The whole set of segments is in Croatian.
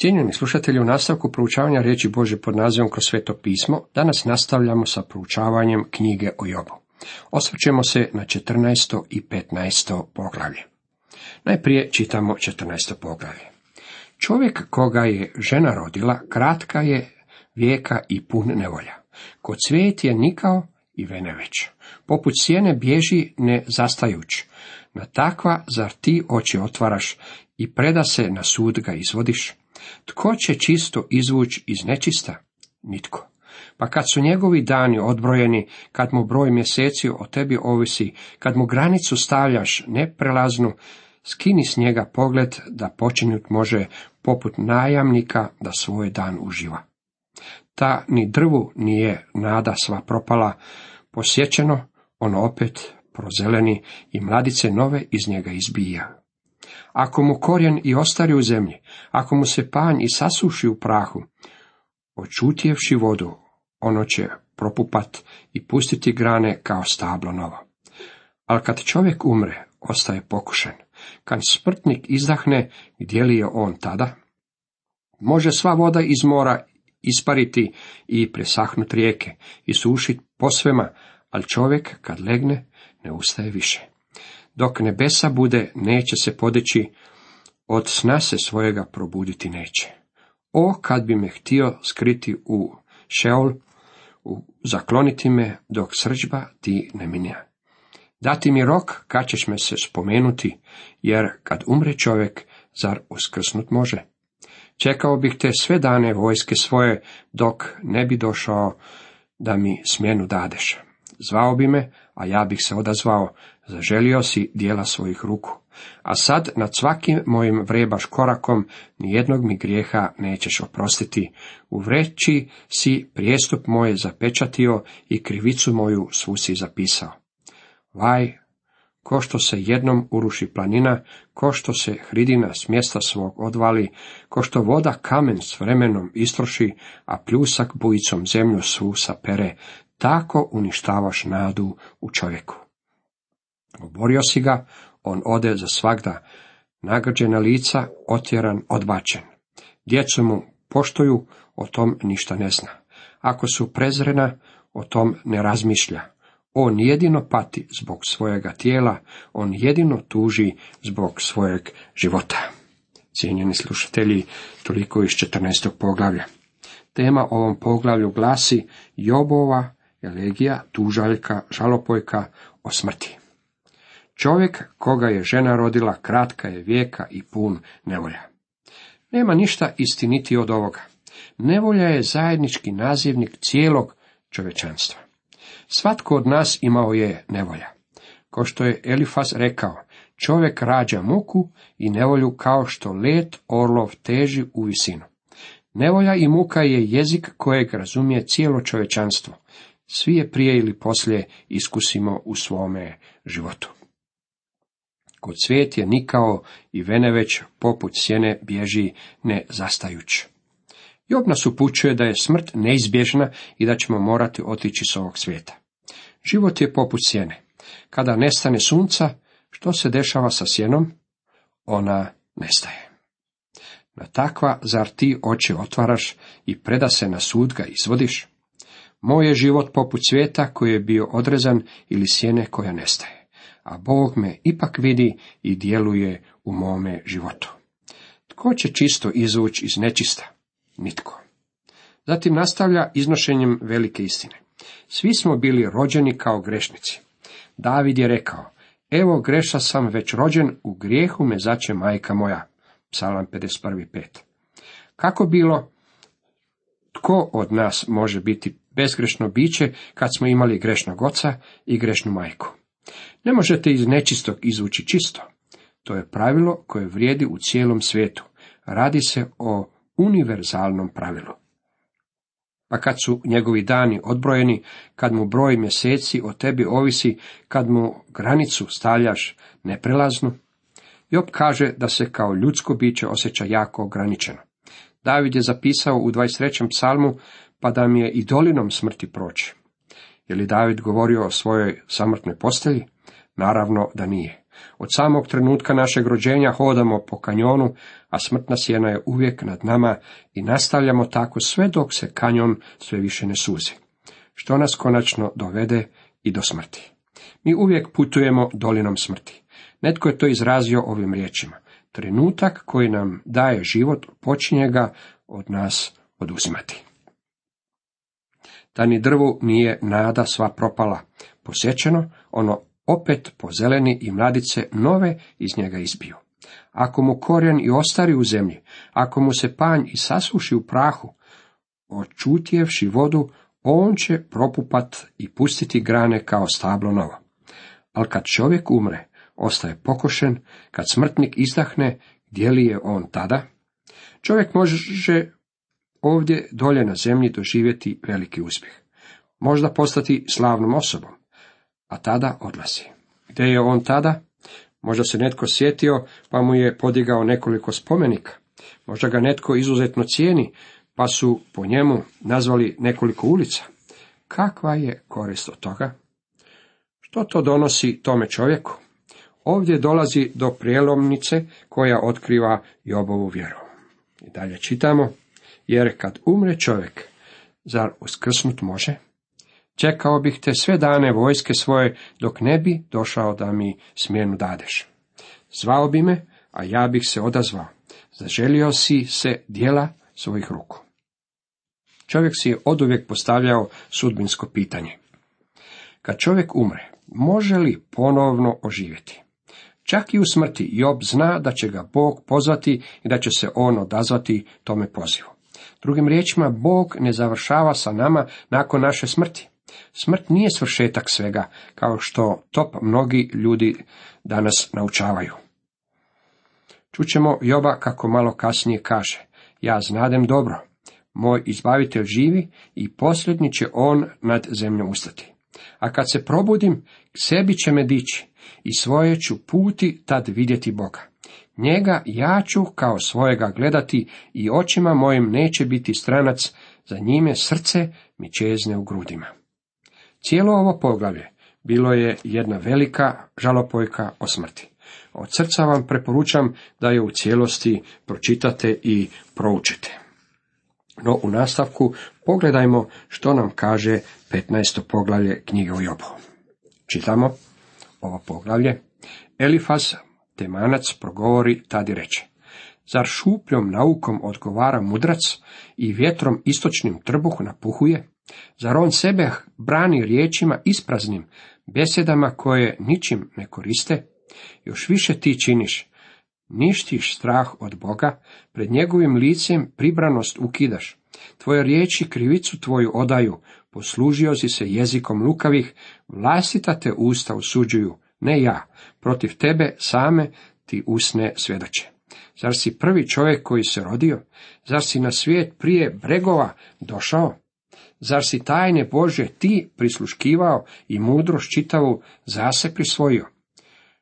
Cijenjeni slušatelji, u nastavku proučavanja riječi Bože pod nazivom kroz sveto pismo, danas nastavljamo sa proučavanjem knjige o Jobu. Osvrćemo se na 14. i 15. poglavlje. Najprije čitamo 14. poglavlje. Čovjek koga je žena rodila, kratka je vijeka i pun nevolja. Kod cvijet je nikao i veneveć. Poput sjene bježi ne zastajuć. Na takva zar ti oči otvaraš i preda se na sud ga izvodiš? Tko će čisto izvući iz nečista? Nitko. Pa kad su njegovi dani odbrojeni, kad mu broj mjeseci o tebi ovisi, kad mu granicu stavljaš neprelaznu, skini s njega pogled da počinjut može poput najamnika da svoj dan uživa. Ta ni drvu nije nada sva propala, posjećeno, ono opet prozeleni i mladice nove iz njega izbija. Ako mu korijen i ostari u zemlji, ako mu se panj i sasuši u prahu, očutjevši vodu, ono će propupat i pustiti grane kao stablo novo. Ali kad čovjek umre, ostaje pokušen. Kad smrtnik izdahne, gdje li je on tada? Može sva voda iz mora ispariti i presahnut rijeke i sušit posvema, ali čovjek kad legne ne ustaje više. Dok nebesa bude, neće se podići, od sna se svojega probuditi neće. O, kad bi me htio skriti u šeol, u, zakloniti me dok srđba ti ne minja. Dati mi rok, kad ćeš me se spomenuti, jer kad umre čovjek, zar uskrsnut može? Čekao bih te sve dane vojske svoje, dok ne bi došao da mi smjenu dadeš. Zvao bi me, a ja bih se odazvao, zaželio si dijela svojih ruku. A sad nad svakim mojim vrebaš korakom, nijednog mi grijeha nećeš oprostiti. U vreći si prijestup moj zapečatio i krivicu moju svu si zapisao. Vaj, ko što se jednom uruši planina, ko što se hridina s mjesta svog odvali, ko što voda kamen s vremenom istroši, a pljusak bujicom zemlju svu sapere, tako uništavaš nadu u čovjeku. Oborio si ga, on ode za svagda, nagrđena lica, otjeran, odbačen. Djecu mu poštuju, o tom ništa ne zna. Ako su prezrena, o tom ne razmišlja. On jedino pati zbog svojega tijela, on jedino tuži zbog svojeg života. Cijenjeni slušatelji, toliko iz 14. poglavlja. Tema ovom poglavlju glasi Jobova elegija, tužaljka, žalopojka o smrti. Čovjek koga je žena rodila kratka je vijeka i pun nevolja. Nema ništa istiniti od ovoga. Nevolja je zajednički nazivnik cijelog čovečanstva. Svatko od nas imao je nevolja. Ko što je Elifas rekao, čovjek rađa muku i nevolju kao što let orlov teži u visinu. Nevolja i muka je jezik kojeg razumije cijelo čovečanstvo. Svi je prije ili poslije iskusimo u svome životu. Kod svijet je nikao i veneveć poput sjene bježi ne zastajuć. Job nas upućuje da je smrt neizbježna i da ćemo morati otići s ovog svijeta. Život je poput sjene. Kada nestane sunca, što se dešava sa sjenom? Ona nestaje. Na takva zar ti oči otvaraš i preda se na sud ga izvodiš? Moj je život poput svijeta koji je bio odrezan ili sjene koja nestaje, a Bog me ipak vidi i djeluje u mome životu. Tko će čisto izvući iz nečista? Nitko. Zatim nastavlja iznošenjem velike istine. Svi smo bili rođeni kao grešnici. David je rekao, evo greša sam već rođen, u grijehu me zače majka moja. Psalam 51.5. Kako bilo, tko od nas može biti bezgrešno biće kad smo imali grešnog oca i grešnu majku? Ne možete iz nečistog izvući čisto. To je pravilo koje vrijedi u cijelom svijetu. Radi se o univerzalnom pravilu. Pa kad su njegovi dani odbrojeni, kad mu broj mjeseci o tebi ovisi, kad mu granicu stavljaš neprelaznu, Job kaže da se kao ljudsko biće osjeća jako ograničeno. David je zapisao u 23. psalmu, pa da mi je i dolinom smrti proći. Je li David govorio o svojoj samrtnoj postelji? Naravno da nije. Od samog trenutka našeg rođenja hodamo po kanjonu, a smrtna sjena je uvijek nad nama i nastavljamo tako sve dok se kanjon sve više ne suzi. Što nas konačno dovede i do smrti. Mi uvijek putujemo dolinom smrti. Netko je to izrazio ovim riječima. Trenutak koji nam daje život, počinje ga od nas oduzimati. Da ni drvu nije nada sva propala. Posjećeno, ono opet pozeleni i mladice nove iz njega izbiju. Ako mu korijen i ostari u zemlji, ako mu se panj i sasuši u prahu, očutjevši vodu, on će propupat i pustiti grane kao stablo novo. Ali kad čovjek umre, ostaje pokošen, kad smrtnik izdahne, gdje li je on tada? Čovjek može ovdje dolje na zemlji doživjeti veliki uspjeh. Možda postati slavnom osobom, a tada odlazi. Gdje je on tada? Možda se netko sjetio, pa mu je podigao nekoliko spomenika. Možda ga netko izuzetno cijeni, pa su po njemu nazvali nekoliko ulica. Kakva je korist od toga? Što to donosi tome čovjeku? Ovdje dolazi do prijelomnice koja otkriva Jobovu vjeru. I dalje čitamo, jer kad umre čovjek, zar uskrsnut može? Čekao bih te sve dane vojske svoje, dok ne bi došao da mi smjenu dadeš. Zvao bi me, a ja bih se odazvao. Zaželio si se dijela svojih ruku. Čovjek si je oduvijek postavljao sudbinsko pitanje. Kad čovjek umre, može li ponovno oživjeti? Čak i u smrti Job zna da će ga Bog pozvati i da će se on odazvati tome pozivu. Drugim riječima, Bog ne završava sa nama nakon naše smrti. Smrt nije svršetak svega, kao što top mnogi ljudi danas naučavaju. Čućemo Joba kako malo kasnije kaže, ja znadem dobro, moj izbavitelj živi i posljednji će on nad zemljom ustati. A kad se probudim, sebi će me dići i svoje ću puti tad vidjeti Boga. Njega ja ću kao svojega gledati i očima mojim neće biti stranac, za njime srce mi čezne u grudima. Cijelo ovo poglavlje bilo je jedna velika žalopojka o smrti. Od srca vam preporučam da je u cijelosti pročitate i proučite. No u nastavku pogledajmo što nam kaže 15. poglavlje knjige o Jobu. Čitamo ovo poglavlje. Elifaz, temanac, progovori tadi reče. Zar šupljom naukom odgovara mudrac i vjetrom istočnim trbuh napuhuje? Zar on sebe brani riječima ispraznim, besjedama koje ničim ne koriste? Još više ti činiš, ništiš strah od Boga, pred njegovim licem pribranost ukidaš. Tvoje riječi krivicu tvoju odaju, poslužio si se jezikom lukavih, vlastita te usta osuđuju, ne ja, protiv tebe same ti usne svjedoče. Zar si prvi čovjek koji se rodio? Zar si na svijet prije bregova došao? Zar si tajne Bože ti prisluškivao i mudrost čitavu zase prisvojio?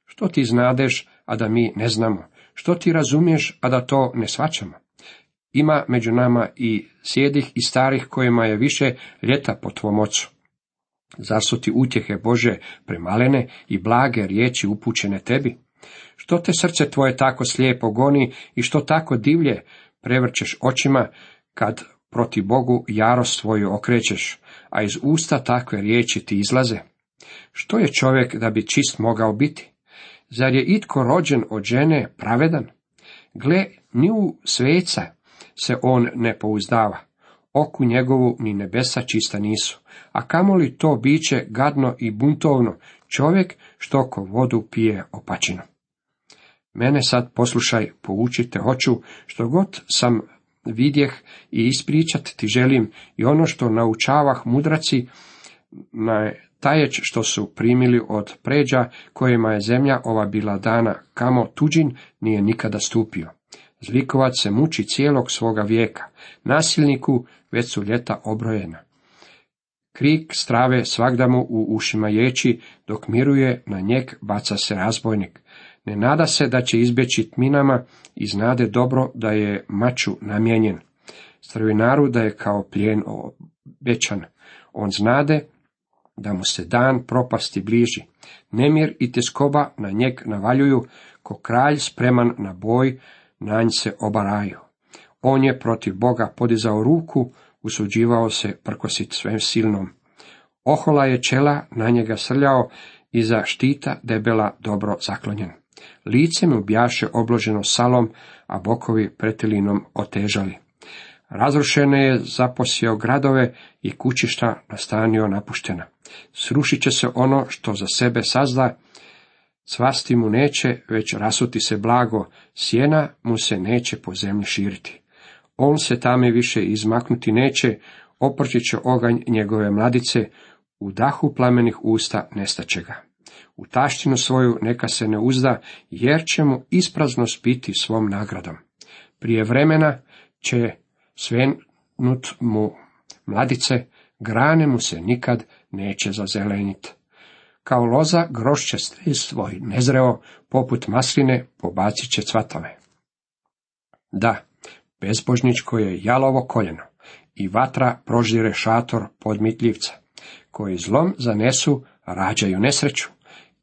Što ti znadeš, a da mi ne znamo? Što ti razumiješ, a da to ne svačamo? Ima među nama i sjedih i starih kojima je više ljeta po tvom ocu. Zar su ti utjehe Bože premalene i blage riječi upućene tebi? Što te srce tvoje tako slijepo goni i što tako divlje prevrćeš očima kad proti Bogu jarost svoju okrećeš, a iz usta takve riječi ti izlaze? Što je čovjek da bi čist mogao biti? Zar je itko rođen od žene pravedan? Gle, ni u sveca se on ne pouzdava. Oku njegovu ni nebesa čista nisu. A kamoli to biće gadno i buntovno, čovjek što ko vodu pije opačinu. Mene sad poslušaj, poučite hoću, što god sam vidjeh i ispričat ti želim i ono što naučavah mudraci na tajeć što su primili od pređa kojima je zemlja ova bila dana, kamo tuđin nije nikada stupio. Zlikovac se muči cijelog svoga vijeka, nasilniku već su ljeta obrojena. Krik strave svakda mu u ušima ječi, dok miruje na njeg baca se razbojnik. Ne nada se da će izbjeći tminama i znade dobro da je maču namijenjen. Strvinaru da je kao plijen obećan. On znade da mu se dan propasti bliži. Nemir i tjeskoba na njeg navaljuju, ko kralj spreman na boj, na nj se obaraju. On je protiv Boga podizao ruku, usuđivao se prkosit svem silnom. Ohola je čela na njega srljao, iza štita debela dobro zaklonjen. Lice mu bjaše obloženo salom, a bokovi pretilinom otežali. Razrušene je zaposjeo gradove i kućišta nastanio napuštena. Srušit će se ono što za sebe sazda, cvasti mu neće, već rasuti se blago, sjena mu se neće po zemlji širiti. On se tame više izmaknuti neće, oprčit će oganj njegove mladice, u dahu plamenih usta nestaće ga. U taštinu svoju neka se ne uzda, jer će mu ispraznost biti svom nagradom. Prije vremena će svenut mu mladice, grane mu se nikad neće zazeleniti. Kao loza grošće svoj nezreo, poput masline pobacit će cvatove. Da, bezbožničko je jalovo koljeno i vatra prožire šator podmitljivca, koji zlom zanesu, rađaju nesreću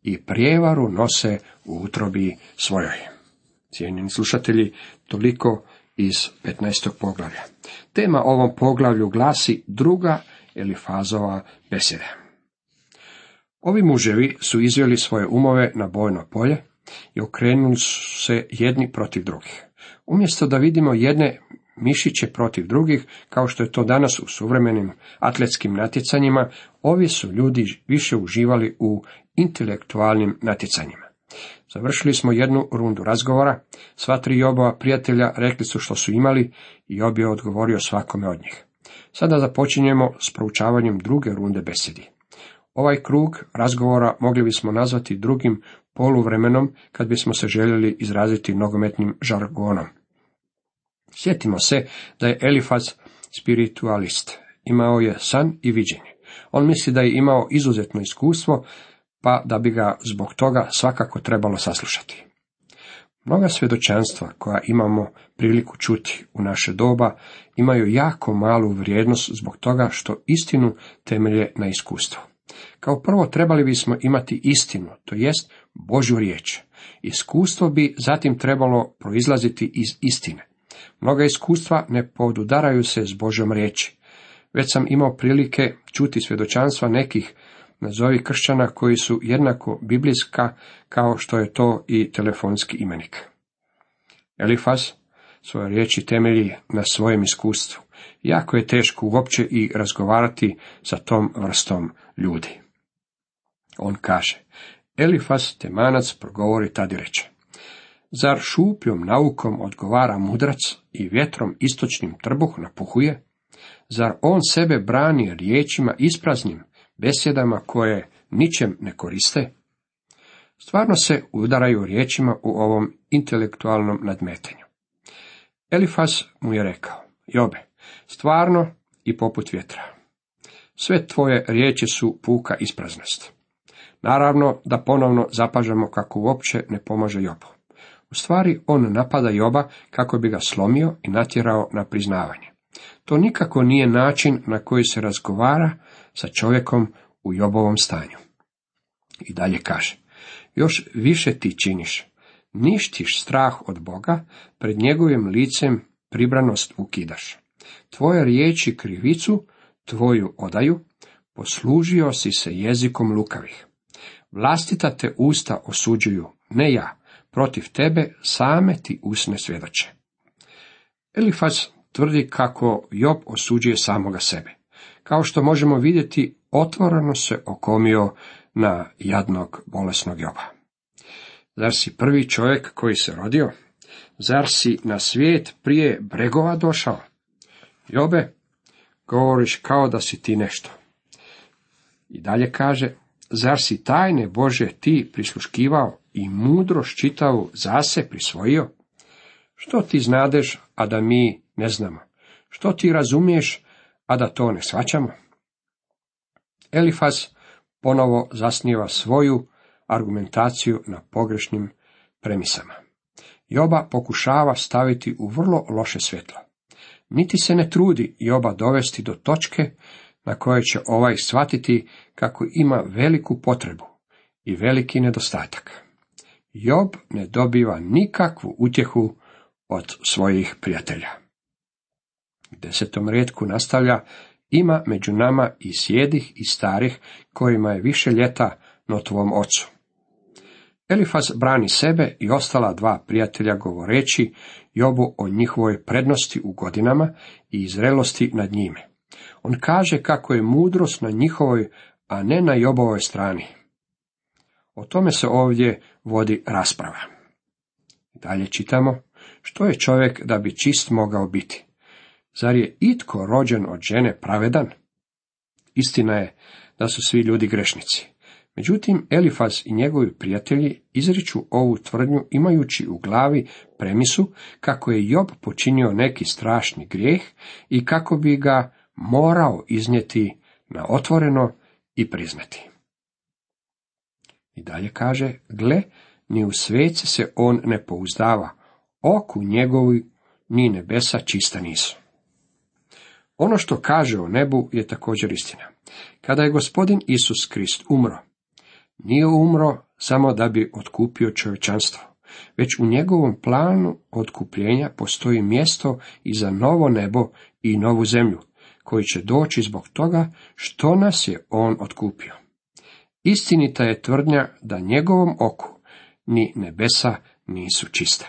i prijevaru nose u utrobi svojoj. Cijenjeni slušatelji, toliko iz 15. poglavlja. Tema ovom poglavlju glasi druga Elifazova besjeda. Ovi muževi su izveli svoje umove na bojno polje i okrenuli su se jedni protiv drugih. Umjesto da vidimo jedne mišiće protiv drugih, kao što je to danas u suvremenim atletskim natjecanjima, ovi su ljudi više uživali u intelektualnim natjecanjima. Završili smo jednu rundu razgovora, sva tri Jobova prijatelja rekli su što su imali i Job je odgovorio svakome od njih. Sada započinjemo s proučavanjem druge runde besedi. Ovaj krug razgovora mogli bismo nazvati drugim poluvremenom kad bismo se željeli izraziti nogometnim žargonom. Sjetimo se da je Elifaz spiritualist. Imao je san i viđenje. On misli da je imao izuzetno iskustvo, pa da bi ga zbog toga svakako trebalo saslušati. Mnoga svjedočanstva koja imamo priliku čuti u naše doba imaju jako malu vrijednost zbog toga što istinu temelje na iskustvu. Kao prvo trebali bismo imati istinu, to jest Božju riječ. Iskustvo bi zatim trebalo proizlaziti iz istine. Mnoga iskustva ne podudaraju se s Božjom riječi. Već sam imao prilike čuti svjedočanstva nekih nazovi kršćana koji su jednako biblijska kao što je to i telefonski imenik. Elifas svoje riječi temelji na svojem iskustvu. Jako je teško uopće i razgovarati sa tom vrstom ljudi. On kaže, Elifas temanac progovori tadi reče. Zar šupljom naukom odgovara mudrac i vjetrom istočnim trbuh napuhuje? Zar on sebe brani riječima ispraznim, besjedama koje ničem ne koriste? Stvarno se udaraju riječima u ovom intelektualnom nadmetanju. Elifas mu je rekao, Jobe, stvarno i poput vjetra. Sve tvoje riječi su puka ispraznost. Naravno da ponovno zapažamo kako uopće ne pomaže Jobu. U stvari on napada Joba kako bi ga slomio i natjerao na priznavanje. To nikako nije način na koji se razgovara sa čovjekom u Jobovom stanju. I dalje kaže, još više ti činiš, ništiš strah od Boga, pred njegovim licem pribranost ukidaš. Tvoje riječi krivicu, tvoju odaju, poslužio si se jezikom lukavih. Vlastita te usta osuđuju, ne ja, protiv tebe same ti usne svjedoče. Elifaz tvrdi kako Job osuđuje samoga sebe. Kao što možemo vidjeti, otvoreno se okomio na jadnog bolesnog Joba. Zar si prvi čovjek koji se rodio? Zar si na svijet prije bregova došao? Jobe, govoriš kao da si ti nešto. I dalje kaže, zar si tajne Bože ti prisluškivao i mudro čitavu zase prisvojio? Što ti znadeš, a da mi ne znamo? Što ti razumiješ, a da to ne svaćamo? Elifas ponovo zasniva svoju argumentaciju na pogrešnim premisama. Joba pokušava staviti u vrlo loše svjetlo. Niti se ne trudi Joba dovesti do točke na kojoj će ovaj shvatiti kako ima veliku potrebu i veliki nedostatak. Job ne dobiva nikakvu utjehu od svojih prijatelja. Desetom redku nastavlja, ima među nama i sjedih i starih, kojima je više ljeta no tvom ocu. Elifaz brani sebe i ostala dva prijatelja govoreći Jobu o njihovoj prednosti u godinama i zrelosti nad njime. On kaže kako je mudrost na njihovoj, a ne na Jobovoj strani. O tome se ovdje vodi rasprava. Dalje čitamo, što je čovjek da bi čist mogao biti? Zar je itko rođen od žene pravedan? Istina je da su svi ljudi grešnici. Međutim, Elifaz i njegovi prijatelji izriču ovu tvrdnju imajući u glavi premisu kako je Job počinio neki strašni grijeh i kako bi ga morao iznijeti na otvoreno i priznati. I dalje kaže, gle, ni u sveci se on ne pouzdava, oku njegovi ni nebesa čista nisu. Ono što kaže o nebu je također istina. Kada je gospodin Isus Krist umro, nije umro samo da bi otkupio čovječanstvo, već u njegovom planu otkupljenja postoji mjesto i za novo nebo i novu zemlju, koji će doći zbog toga što nas je on otkupio. Istinita je tvrdnja da njegovom oku ni nebesa nisu čista.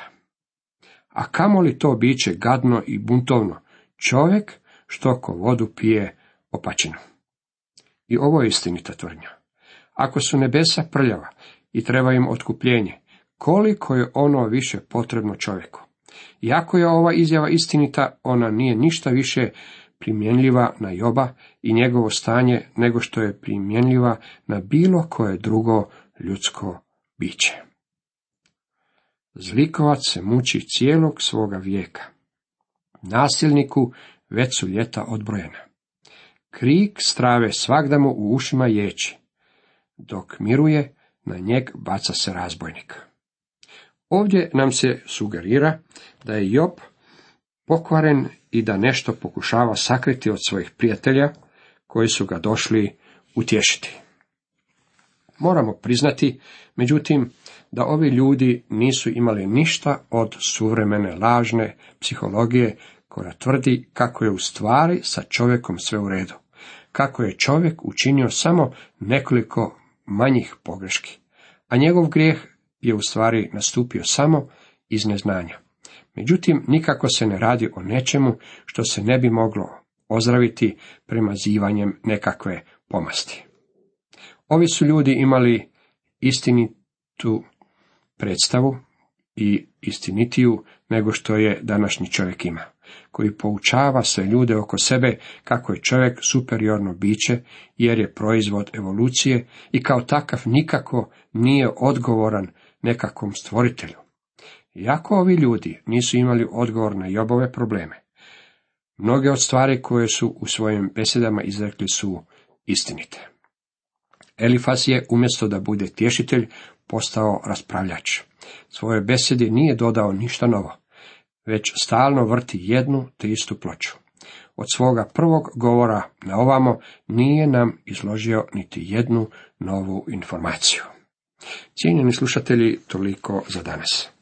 A kamo li to biće gadno i buntovno, čovjek što ko vodu pije opačinu. I ovo je istinita tvrdnja. Ako su nebesa prljava i treba im otkupljenje, koliko je ono više potrebno čovjeku? Iako je ova izjava istinita, ona nije ništa više primjenljiva na Joba i njegovo stanje nego što je primjenljiva na bilo koje drugo ljudsko biće. Zlikovac se muči cijelog svoga vijeka. Nasilniku već su ljeta odbrojena. Krik strave svakda mu u ušima ječi. Dok miruje, na njeg baca se razbojnik. Ovdje nam se sugerira da je Job pokvaren i da nešto pokušava sakriti od svojih prijatelja koji su ga došli utješiti. Moramo priznati, međutim, da ovi ljudi nisu imali ništa od suvremene lažne psihologije koja tvrdi kako je u stvari sa čovjekom sve u redu, kako je čovjek učinio samo nekoliko manjih pogreški, a njegov grijeh je u stvari nastupio samo iz neznanja. Međutim, nikako se ne radi o nečemu što se ne bi moglo ozdraviti premazivanjem nekakve pomasti. Ovi su ljudi imali istinitu predstavu i istinitiju nego što je današnji čovjek ima, koji poučava sve ljude oko sebe kako je čovjek superiorno biće, jer je proizvod evolucije i kao takav nikako nije odgovoran nekakvom stvoritelju. Iako ovi ljudi nisu imali odgovor na Jobove probleme, mnoge od stvari koje su u svojim besedama izrekli su istinite. Elifas je, umjesto da bude tješitelj, postao raspravljač. Svoje besedi nije dodao ništa novo, već stalno vrti jednu te istu ploču. Od svoga prvog govora na ovamo nije nam izložio niti jednu novu informaciju. Cijenjeni slušatelji, toliko za danas.